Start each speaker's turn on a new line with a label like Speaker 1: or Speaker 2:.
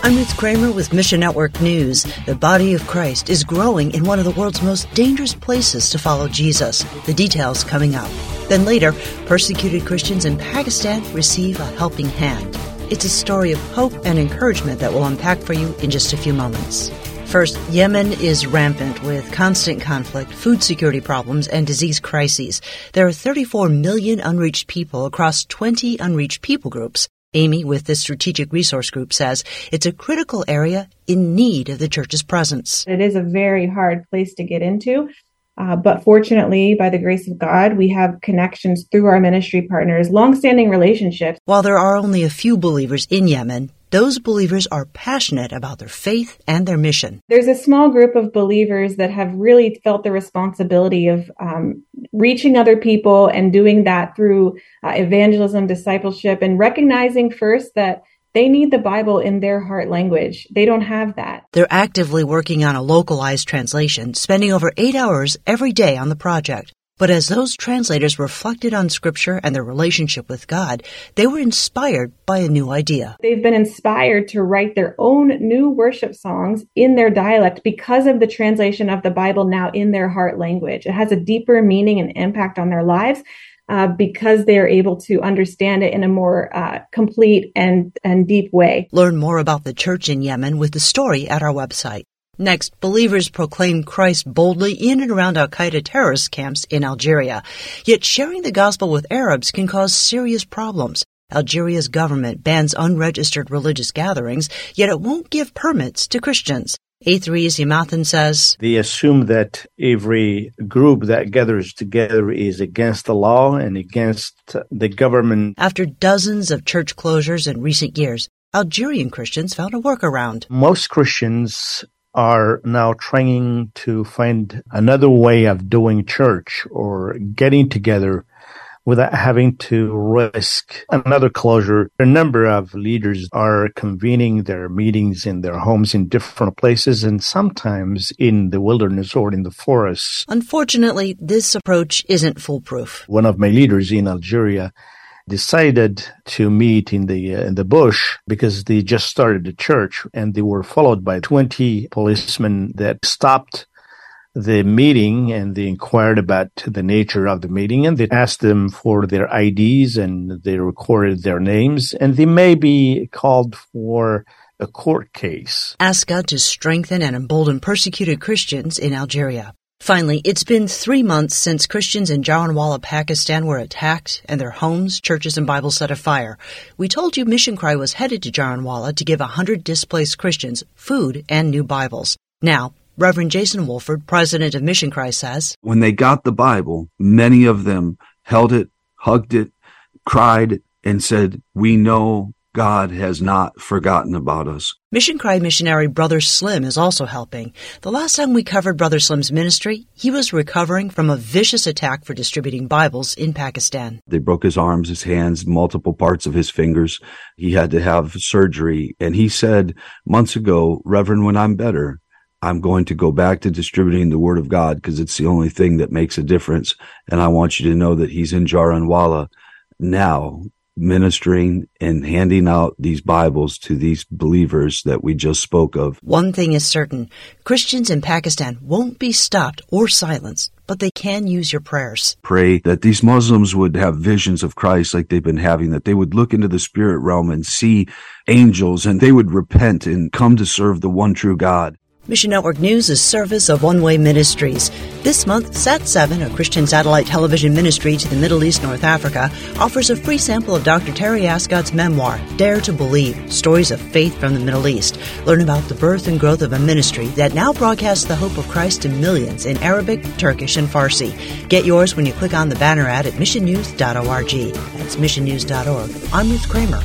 Speaker 1: I'm Ruth Kramer with Mission Network News. The body of Christ is growing in one of the world's most dangerous places to follow Jesus. The details coming up. Then later, persecuted Christians in Pakistan receive a helping hand. It's a story of hope and encouragement that we'll unpack for you in just a few moments. First, Yemen is rampant with constant conflict, food security problems, and disease crises. There are 34 million unreached people across 20 unreached people groups. Amy with the Strategic Resource Group says it's a critical area in need of the church's presence.
Speaker 2: It is a very hard place to get into. Uh, but fortunately, by the grace of God, we have connections through our ministry partners, longstanding relationships.
Speaker 1: While there are only a few believers in Yemen, those believers are passionate about their faith and their mission.
Speaker 2: There's a small group of believers that have really felt the responsibility of um, reaching other people and doing that through uh, evangelism, discipleship, and recognizing first that they need the Bible in their heart language. They don't have that.
Speaker 1: They're actively working on a localized translation, spending over eight hours every day on the project. But as those translators reflected on Scripture and their relationship with God, they were inspired by a new idea.
Speaker 2: They've been inspired to write their own new worship songs in their dialect because of the translation of the Bible now in their heart language. It has a deeper meaning and impact on their lives uh, because they are able to understand it in a more uh, complete and, and deep way.
Speaker 1: Learn more about the church in Yemen with the story at our website. Next, believers proclaim Christ boldly in and around Al Qaeda terrorist camps in Algeria. Yet sharing the gospel with Arabs can cause serious problems. Algeria's government bans unregistered religious gatherings, yet it won't give permits to Christians. A3's Yamathan says
Speaker 3: They assume that every group that gathers together is against the law and against the government.
Speaker 1: After dozens of church closures in recent years, Algerian Christians found a workaround.
Speaker 3: Most Christians are now trying to find another way of doing church or getting together without having to risk another closure. A number of leaders are convening their meetings in their homes in different places and sometimes in the wilderness or in the forests.
Speaker 1: Unfortunately, this approach isn't foolproof.
Speaker 3: One of my leaders in Algeria decided to meet in the uh, in the bush because they just started the church and they were followed by 20 policemen that stopped the meeting and they inquired about the nature of the meeting and they asked them for their IDs and they recorded their names and they may be called for a court case.
Speaker 1: Ask God to strengthen and embolden persecuted Christians in Algeria. Finally, it's been three months since Christians in Jaranwala, Pakistan were attacked and their homes, churches, and Bibles set afire. We told you Mission Cry was headed to Jaranwala to give a hundred displaced Christians food and new Bibles. Now, Reverend Jason Wolford, president of Mission Cry, says
Speaker 4: When they got the Bible, many of them held it, hugged it, cried, and said, We know God has not forgotten about us.
Speaker 1: Mission Cry missionary Brother Slim is also helping. The last time we covered Brother Slim's ministry, he was recovering from a vicious attack for distributing Bibles in Pakistan.
Speaker 4: They broke his arms, his hands, multiple parts of his fingers. He had to have surgery. And he said months ago, Reverend, when I'm better, I'm going to go back to distributing the word of God because it's the only thing that makes a difference. And I want you to know that he's in Jaranwala now ministering and handing out these Bibles to these believers that we just spoke of.
Speaker 1: One thing is certain Christians in Pakistan won't be stopped or silenced, but they can use your prayers.
Speaker 4: Pray that these Muslims would have visions of Christ like they've been having, that they would look into the spirit realm and see angels and they would repent and come to serve the one true God.
Speaker 1: Mission Network News is service of One Way Ministries. This month, Sat7, a Christian satellite television ministry to the Middle East North Africa, offers a free sample of Dr. Terry Ascott's memoir, Dare to Believe Stories of Faith from the Middle East. Learn about the birth and growth of a ministry that now broadcasts the hope of Christ to millions in Arabic, Turkish, and Farsi. Get yours when you click on the banner ad at missionnews.org. That's missionnews.org. I'm Ruth Kramer.